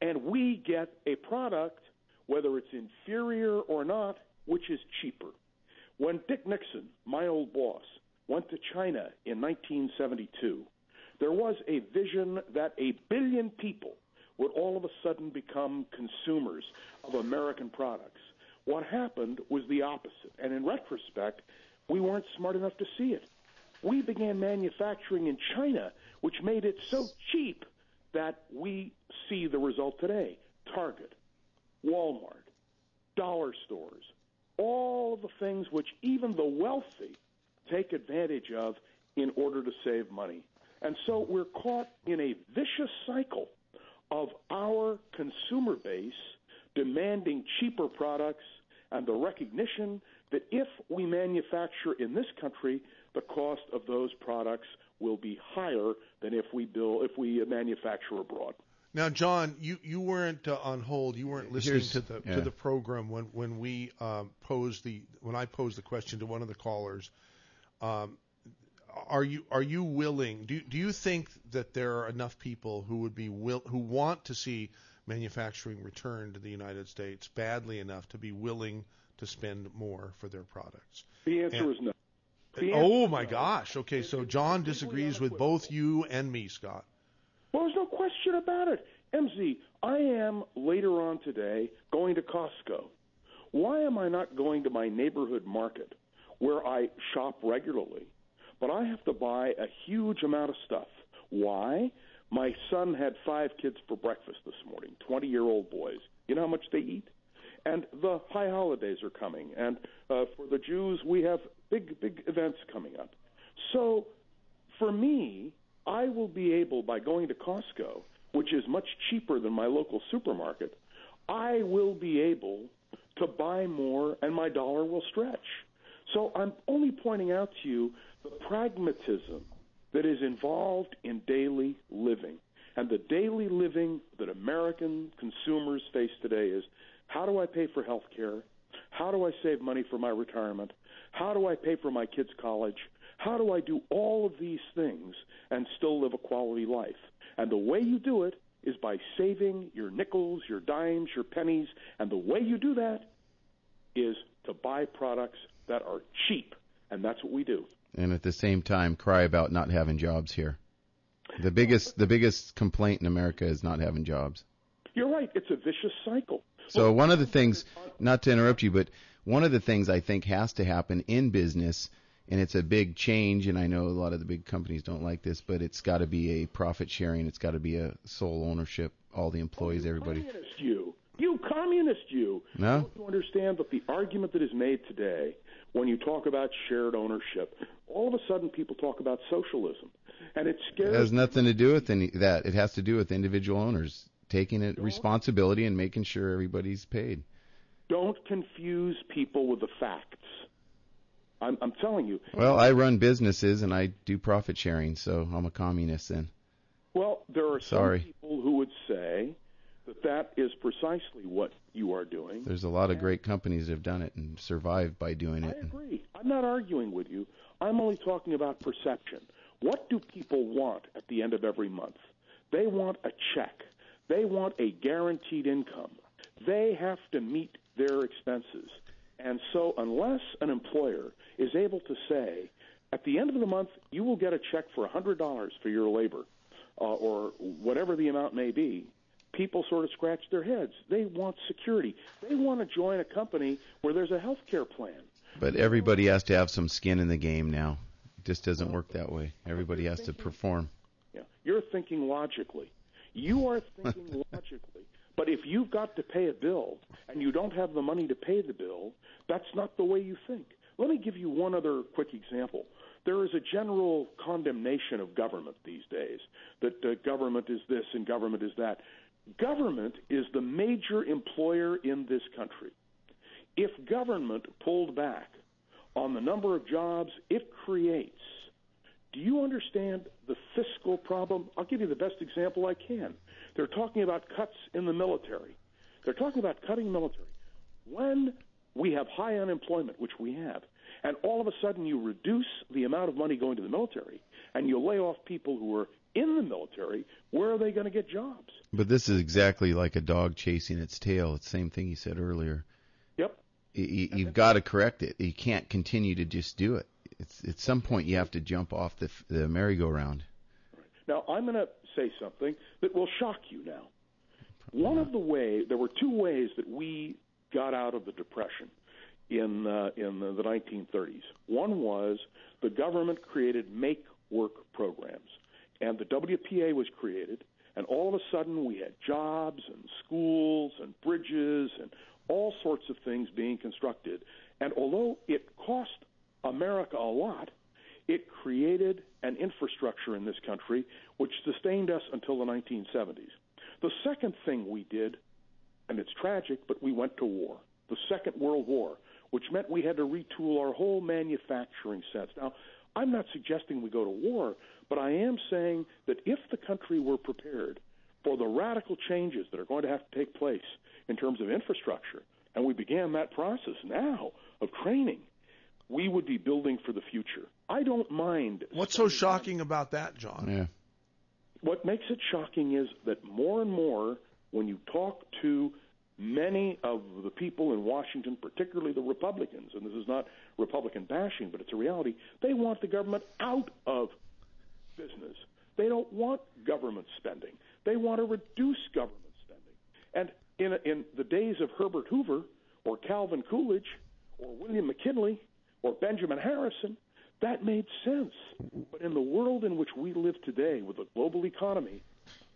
and we get a product, whether it's inferior or not, which is cheaper. When Dick Nixon, my old boss, went to China in 1972, there was a vision that a billion people would all of a sudden become consumers of American products. What happened was the opposite. And in retrospect, we weren't smart enough to see it. We began manufacturing in China, which made it so cheap that we see the result today. Target, Walmart, dollar stores, all of the things which even the wealthy take advantage of in order to save money. And so we're caught in a vicious cycle of our consumer base demanding cheaper products and the recognition that if we manufacture in this country, the cost of those products will be higher than if we build if we manufacture abroad. Now, John, you, you weren't uh, on hold. You weren't listening Here's- to the yeah. to the program when when we um, posed the when I posed the question to one of the callers. Um, are you are you willing? Do do you think that there are enough people who would be will who want to see manufacturing return to the United States badly enough to be willing to spend more for their products? The answer And- is no. The Oh my no. gosh. Okay, so John disagrees with both you and me, Scott. Well, there's no question about it. MZ, I am later on today going to Costco. Why am I not going to my neighborhood market where I shop regularly? But I have to buy a huge amount of stuff. Why? My son had five kids for breakfast this morning, 20 year old boys. You know how much they eat? And the high holidays are coming. And uh, for the Jews, we have big, big events coming up. So for me, I will be able, by going to Costco, which is much cheaper than my local supermarket, I will be able to buy more and my dollar will stretch. So I'm only pointing out to you the pragmatism that is involved in daily living. And the daily living that American consumers face today is how do I pay for health care? How do I save money for my retirement? How do I pay for my kids' college? How do I do all of these things and still live a quality life? And the way you do it is by saving your nickels, your dimes, your pennies. And the way you do that is to buy products that are cheap. And that's what we do. And at the same time cry about not having jobs here. The biggest the biggest complaint in America is not having jobs. You're right. It's a vicious cycle. So one of the things, not to interrupt you, but one of the things I think has to happen in business, and it's a big change, and I know a lot of the big companies don't like this, but it's got to be a profit sharing. It's got to be a sole ownership. All the employees, everybody. Communist you. You communist you. No? Don't you understand that the argument that is made today when you talk about shared ownership, all of a sudden people talk about socialism. And it scares. It has nothing to do with any that. It has to do with individual owners taking a responsibility and making sure everybody's paid. don't confuse people with the facts. I'm, I'm telling you. Well, I run businesses and I do profit sharing, so I'm a communist then. Well, there are Sorry. some people who would say that that is precisely what you are doing. There's a lot of great companies that have done it and survived by doing it. I agree. I'm not arguing with you. I'm only talking about perception. What do people want at the end of every month? They want a check. They want a guaranteed income. They have to meet their expenses. And so, unless an employer is able to say, at the end of the month, you will get a check for $100 for your labor, uh, or whatever the amount may be, people sort of scratch their heads. They want security. They want to join a company where there's a health care plan. But everybody has to have some skin in the game now. It just doesn't work that way. Everybody has to perform. Yeah. You're thinking logically. You are thinking logically. But if you've got to pay a bill and you don't have the money to pay the bill, that's not the way you think. Let me give you one other quick example. There is a general condemnation of government these days that uh, government is this and government is that. Government is the major employer in this country. If government pulled back on the number of jobs it creates, Do you understand the fiscal problem? I'll give you the best example I can. They're talking about cuts in the military. They're talking about cutting military. When we have high unemployment, which we have, and all of a sudden you reduce the amount of money going to the military and you lay off people who are in the military, where are they going to get jobs? But this is exactly like a dog chasing its tail. It's the same thing you said earlier. Yep. You, you- you've got to correct it. You can't continue to just do it. It's at some point you have to jump off the the merry-go-round. Now, I'm going to say something that will shock you now. One of the way there were two ways that we got out of the depression in uh, in the, the 1930s. One was the government created make work programs, and the WPA was created, and all of a sudden we had jobs and schools and bridges and all sorts of things being constructed. And although it cost America a lot, it created an infrastructure in this country which sustained us until the 1970s. The second thing we did, and it's tragic, but we went to war, the Second World War, which meant we had to retool our whole manufacturing sense. Now, I'm not suggesting we go to war, but I am saying that if the country were prepared for the radical changes that are going to have to take place in terms of infrastructure, and we began that process now of training, we would be building for the future. I don't mind. What's so shocking about that, John? Yeah. What makes it shocking is that more and more, when you talk to many of the people in Washington, particularly the Republicans, and this is not Republican bashing, but it's a reality, they want the government out of business. They don't want government spending. They want to reduce government spending. And in, in the days of Herbert Hoover or Calvin Coolidge or William McKinley or Benjamin Harrison, that made sense. But in the world in which we live today with a global economy,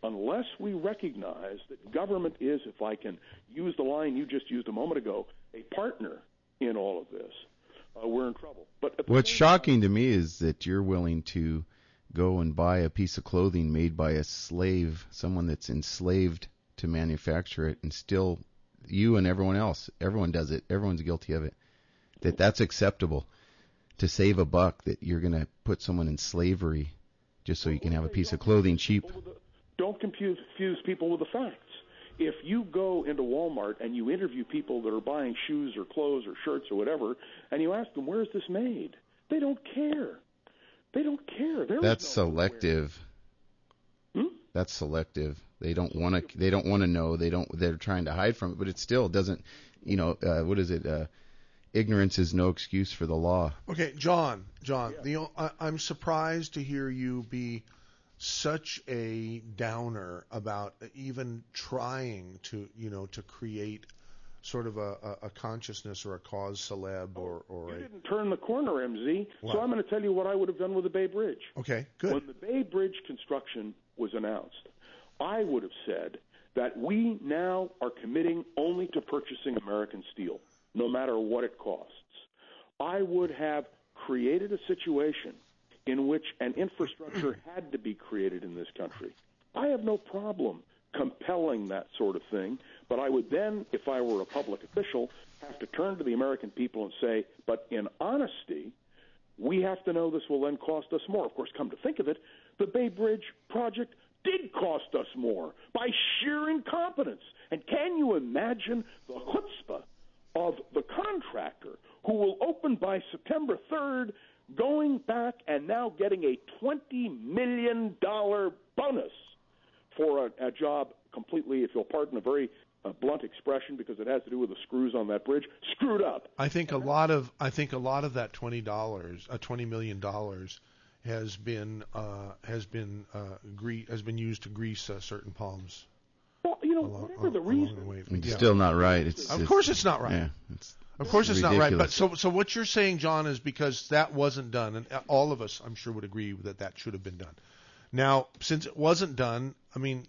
unless we recognize that government is, if I can use the line you just used a moment ago, a partner in all of this, uh, we're in trouble. But What's shocking to me is that you're willing to go and buy a piece of clothing made by a slave, someone that's enslaved to manufacture it, and still you and everyone else, everyone does it, everyone's guilty of it. That that's acceptable to save a buck. That you're going to put someone in slavery just so you can have a piece of clothing cheap. Don't confuse, confuse people with the facts. If you go into Walmart and you interview people that are buying shoes or clothes or shirts or whatever, and you ask them, where is this made? They don't care. They don't care. There is That's no selective. Hmm? That's selective. They don't want to. They don't want to know. They don't. They're trying to hide from it, but it still doesn't. You know, uh, what is it? Uh, ignorance is no excuse for the law. Okay, John, John, the o- I, I'm surprised to hear you be such a downer about even trying to, you know, to create sort of a, a, consciousness or a cause celeb or or You a didn't turn the corner, MZ. Wow. So I'm going to tell you what I would have done with the Bay Bridge. okay, good. When the Bay Bridge construction was announced, I would have said that we now are committing only to purchasing American steel, no matter what it costs. I would have created a situation in which an infrastructure had to be created in this country. I have no problem compelling that sort of thing, but I would then, if I were a public official, have to turn to the American people and say, but in honesty, we have to know this will then cost us more. Of course, come to think of it, the Bay Bridge project did cost us more by sheer incompetence. And can you imagine the chutzpah of the contractor who will open by September 3rd, going back and now getting a $20 million bonus for a, a job completely, if you'll pardon a very uh, blunt expression, because it has to do with the screws on that bridge, screwed up. I think a lot of I think a lot of that twenty dollars, uh, twenty million dollars, has been uh, has been uh, gre- has been used to grease uh, certain palms. Well, you know, along- whatever the reason. the. It's Yeah. still not right. It's, Of it's- course it's not right. Yeah, it's, Of course it's not right. But so so what you're saying, John, is because that wasn't done, and all of us, I'm sure, would agree that that should have been done. Now, since it wasn't done, I mean,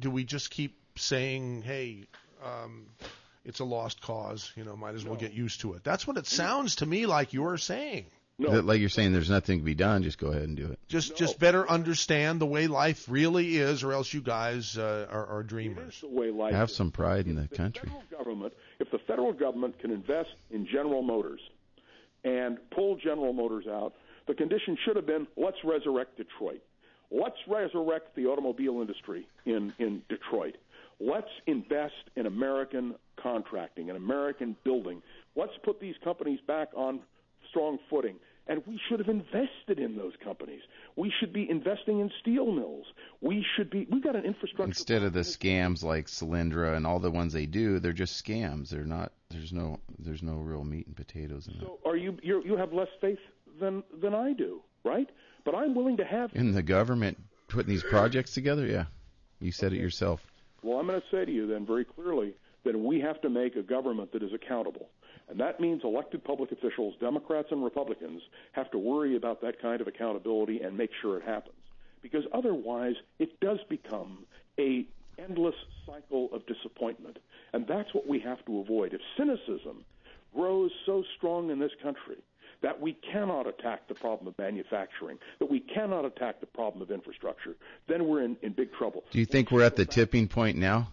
do we just keep saying, hey? Um, it's a lost cause, you know. Might as well get used to it. That's what it sounds to me like you're saying. No, like you're saying, there's nothing to be done. Just go ahead and do it. Just just better understand the way life really is, or else you guys uh, are, are dreamers. the way life Have is. some pride in the the country. federal government, if the federal government can invest in General Motors and pull General Motors out, The condition should have been let's resurrect Detroit. Let's resurrect the automobile industry in, in Detroit. Let's invest in American contracting and American building. Let's put these companies back on strong footing. And we should have invested in those companies. We should be investing in steel mills. We should be. We've got an infrastructure. Instead of the scams like Solyndra and all the ones they do, they're just scams. They're not. There's no. There's no real meat and potatoes in So are you? You're, you have less faith than than I do, right? But I'm willing to have. In the government putting these projects together, yeah. You said it yourself. Well, I'm going to say to you then very clearly that we have to make a government that is accountable. And that means elected public officials, Democrats and Republicans, have to worry about that kind of accountability and make sure it happens. Because otherwise, it does become a endless cycle of disappointment. And that's what we have to avoid. If cynicism grows so strong in this country that we cannot attack the problem of manufacturing, that we cannot attack the problem of infrastructure, then we're in, in big trouble. Do you think we're at the tipping point now?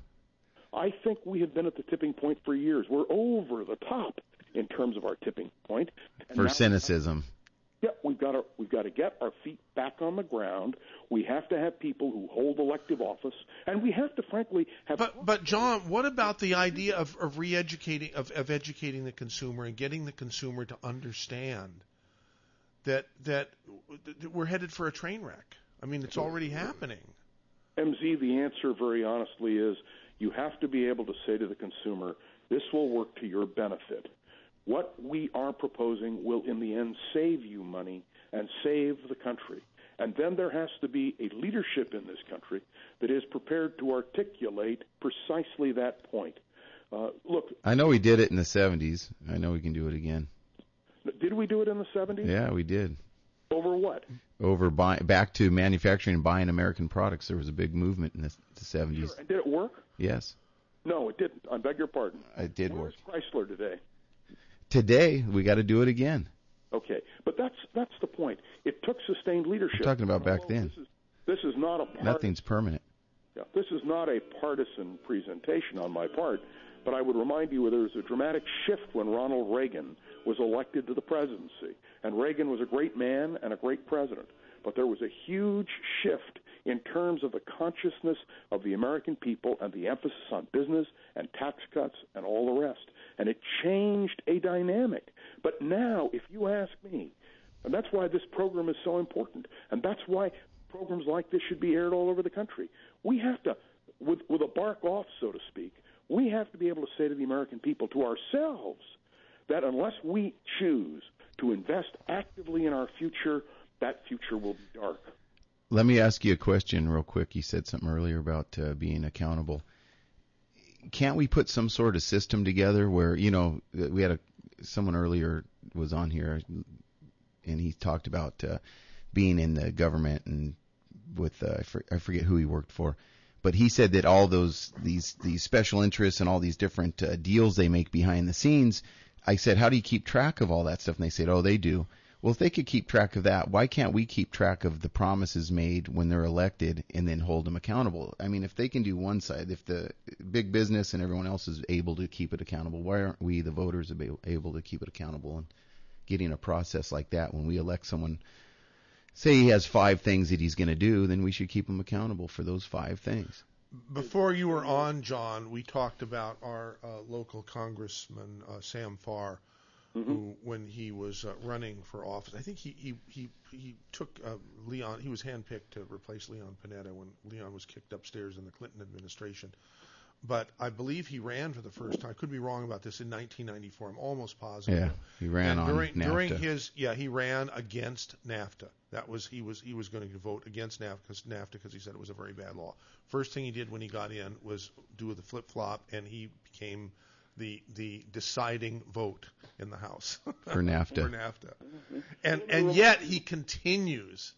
I think we have been at the tipping point for years. We're over the top in terms of our tipping point. And For cynicism. Yeah, we've got to we've got to get our feet back on the ground. We have to have people who hold elective office, and we have to, frankly, have. But but John, what about the idea of, of re-educating of, of educating the consumer and getting the consumer to understand that that that we're headed for a train wreck? I mean, it's already happening. MZ, the answer, very honestly, is you have to be able to say to the consumer, "This will work to your benefit." What we are proposing will, in the end, save you money and save the country. And then there has to be a leadership in this country that is prepared to articulate precisely that point. Uh, look, I know we did it in the 70s. I know we can do it again. did we do it in the 70s? Yeah, we did. Over what? Over buy, back to manufacturing and buying American products. There was a big movement in the, the 70s. And did it work? Yes, No, it didn't. I beg your pardon. it did work. Chrysler today? Today, we got to do it again. Okay, but that's that's the point. It took sustained leadership. I'm talking about back oh, then. This is, this is not a Nothing's permanent. yeah, this is not a partisan presentation on my part, but I would remind you there was a dramatic shift when Ronald Reagan was elected to the presidency, and Reagan was a great man and a great president. But there was a huge shift in terms of the consciousness of the American people and the emphasis on business and tax cuts and all the rest. And it changed a dynamic. But now, if you ask me, and that's why this program is so important, and that's why programs like this should be aired all over the country. We have to, with, with a bark off, so to speak, we have to be able to say to the American people, to ourselves, that unless we choose to invest actively in our future, that future will be dark. Let me ask you a question real quick. You said something earlier about uh, being accountable. Can't we put some sort of system together where you know we had a someone earlier was on here and he talked about uh, being in the government and with uh, I, for, I forget who he worked for, but he said that all those these these special interests and all these different uh, deals they make behind the scenes. I said, how do you keep track of all that stuff? And they said, oh, they do. Well, if they could keep track of that, why can't we keep track of the promises made when they're elected and then hold them accountable? I mean, if they can do one side, if the big business and everyone else is able to keep it accountable, why aren't we, the voters, able- to keep it accountable and getting a process like that when we elect someone? Say he has five things that he's going to do, then we should keep him accountable for those five things. Before you were on, John, we talked about our uh, local congressman uh, Sam Farr, who, when he was uh, running for office, I think he he he, he took uh, Leon. He was handpicked to replace Leon Panetta when Leon was kicked upstairs in the Clinton administration. But I believe he ran for the first time. I could be wrong about this in 1994. I'm almost positive. Yeah, he ran and on during, NAFTA. during his yeah he ran against NAFTA. That was he was he was going to vote against NAFTA because NAFTA because he said it was a very bad law. First thing he did when he got in was do the flip flop and he became the the deciding vote in the House For NAFTA. for NAFTA. And and yet he continues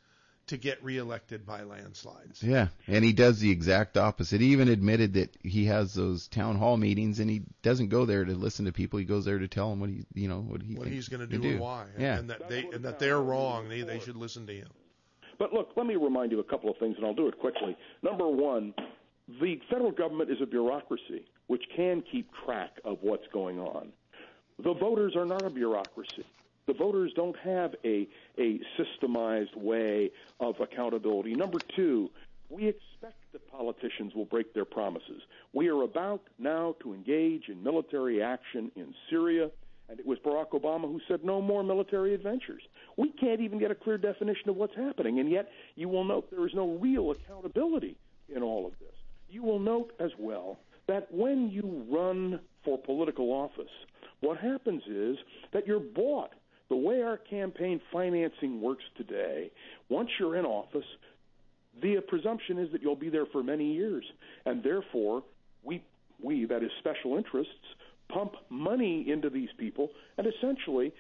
to get reelected by landslides. Yeah, and he does the exact opposite. He even admitted that he has those town hall meetings, and he doesn't go there to listen to people. He goes there to tell them what he, you know, what he What thinks he's going to to do, and why, and, Yeah, and that they and that they're wrong. They they should listen to him. But look, let me remind you a couple of things, and I'll do it quickly. Number one, the federal government is a bureaucracy which can keep track of what's going on. The voters are not a bureaucracy. The voters don't have a a systemized way of accountability. Number two, we expect that politicians will break their promises. We are about now to engage in military action in Syria, and it was Barack Obama who said no more military adventures. We can't even get a clear definition of what's happening, and yet you will note there is no real accountability in all of this. You will note as well that when you run for political office, what happens is that you're bought. The way our campaign financing works today, once you're in office, the presumption is that you'll be there for many years, and therefore we we that is special interests pump money into these people, and essentially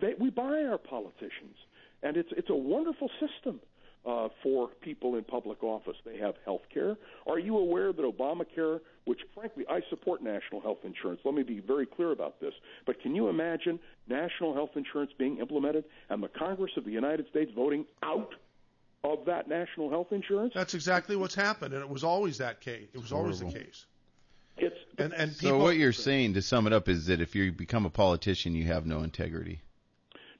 they, we buy our politicians, and it's it's a wonderful system uh, for people in public office. They have health care. Are you aware that Obamacare, which frankly I support national health insurance, let me be very clear about this, but can you imagine national health insurance being implemented and the Congress of the United States voting out of that national health insurance? That's exactly what's happened, and it was always that case. It was always the case. It's And and people, So what you're saying, to sum it up, is that if you become a politician, you have no integrity.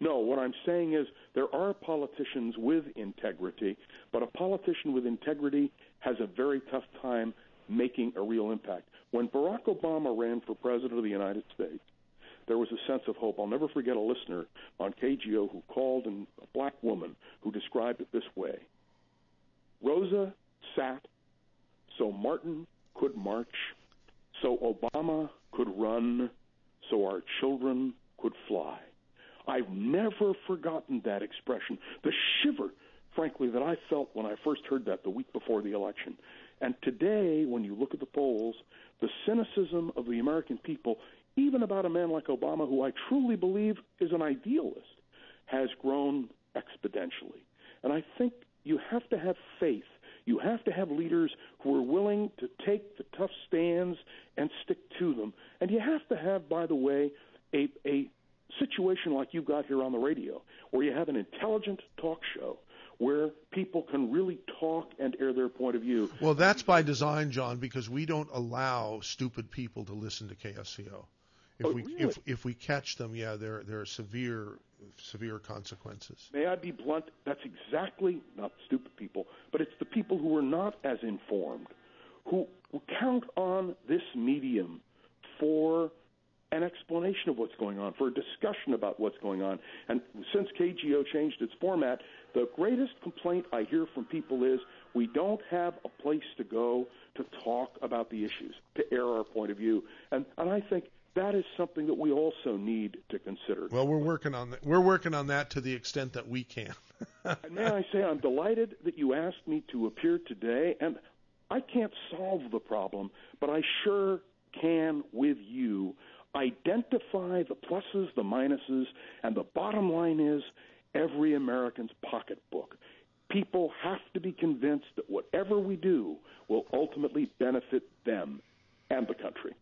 No, what I'm saying is there are politicians with integrity, but a politician with integrity has a very tough time making a real impact. When Barack Obama ran for president of the United States, there was a sense of hope. I'll never forget a listener on KGO who called and a black woman who described it this way. Rosa sat so Martin could march, so Obama could run, so our children could fly. I've never forgotten that expression. The shiver, frankly, that I felt when I first heard that the week before the election. And today, when you look at the polls, the cynicism of the American people, even about a man like Obama, who I truly believe is an idealist, has grown exponentially. And I think you have to have faith. You have to have leaders who are willing to take the tough stands and stick to them. And you have to have, by the way, a, a situation like you've got here on the radio, where you have an intelligent talk show where people can really talk and air their point of view. well, that's by design, John, because we don't allow stupid people to listen to KSCO. If Oh, we really? if if we catch them, yeah, there there are severe severe consequences. May I be blunt? That's exactly not stupid people, but it's the people who are not as informed, who, who count on this medium for an explanation of what's going on, for a discussion about what's going on. And since KGO changed its format, the greatest complaint I hear from people is we don't have a place to go to talk about the issues, to air our point of view. And, and I think that is something that we also need to consider. Well, we're working on that. We're working on that to the extent that we can. And may I say, I'm delighted that you asked me to appear today, and I can't solve the problem, but I sure can with you identify the pluses, the minuses, and the bottom line is every American's pocketbook. People have to be convinced that whatever we do will ultimately benefit them and the country.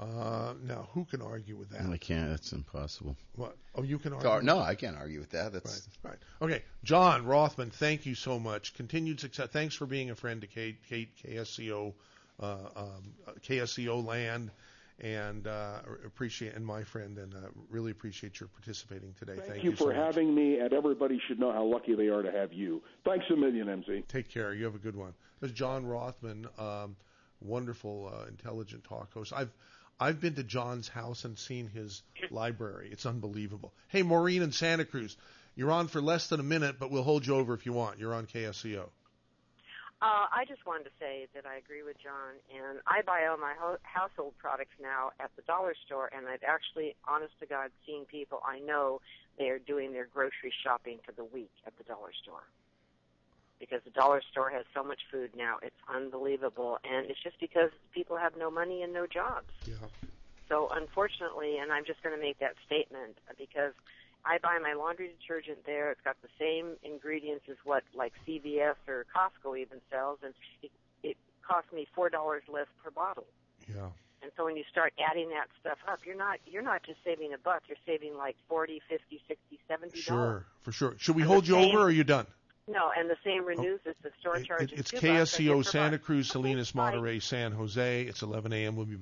Uh, now, who can argue with that? I can't. That's impossible. What? Oh, you can argue. No, I can't argue with that. Right, That's right. Okay, John Rothman, thank you so much. Continued success. Thanks for being a friend to K, K, KSCO, uh, um, KSCO land, and uh, appreciate and my friend, and uh, really appreciate your participating today. Thank, Thank, you, so for much. having me, and everybody should know how lucky they are to have you. Thanks a million, MZ. Take care. You have a good one. There's John Rothman, um, wonderful, uh, intelligent talk host. I've I've been to John's house and seen his library. It's unbelievable. Hey, Maureen in Santa Cruz, you're on for less than a minute, but we'll hold you over if you want. You're on KSCO. Uh, I just wanted to say that I agree with John, and I buy all my ho- household products now at the dollar store, and I've actually, honest to God, seen people I know they are doing their grocery shopping for the week at the dollar store. Because the dollar store has so much food now, it's unbelievable, and it's just because people have no money and no jobs. Yeah. So unfortunately, and I'm just going to make that statement because I buy my laundry detergent there. It's got the same ingredients as what like CVS or Costco even sells, and it, it costs me four dollars less per bottle. Yeah. And so when you start adding that stuff up, you're not you're not just saving a buck. You're saving like forty, fifty, sixty, seventy. Sure, for sure. Should we And hold you same- over, or are you done? No, and the same oh. renews as the store It- charges. it- it's two bucks, I get KSCO Santa. Cruz, Salinas. Monterey, San Jose. It's 11 a.m. We'll be back.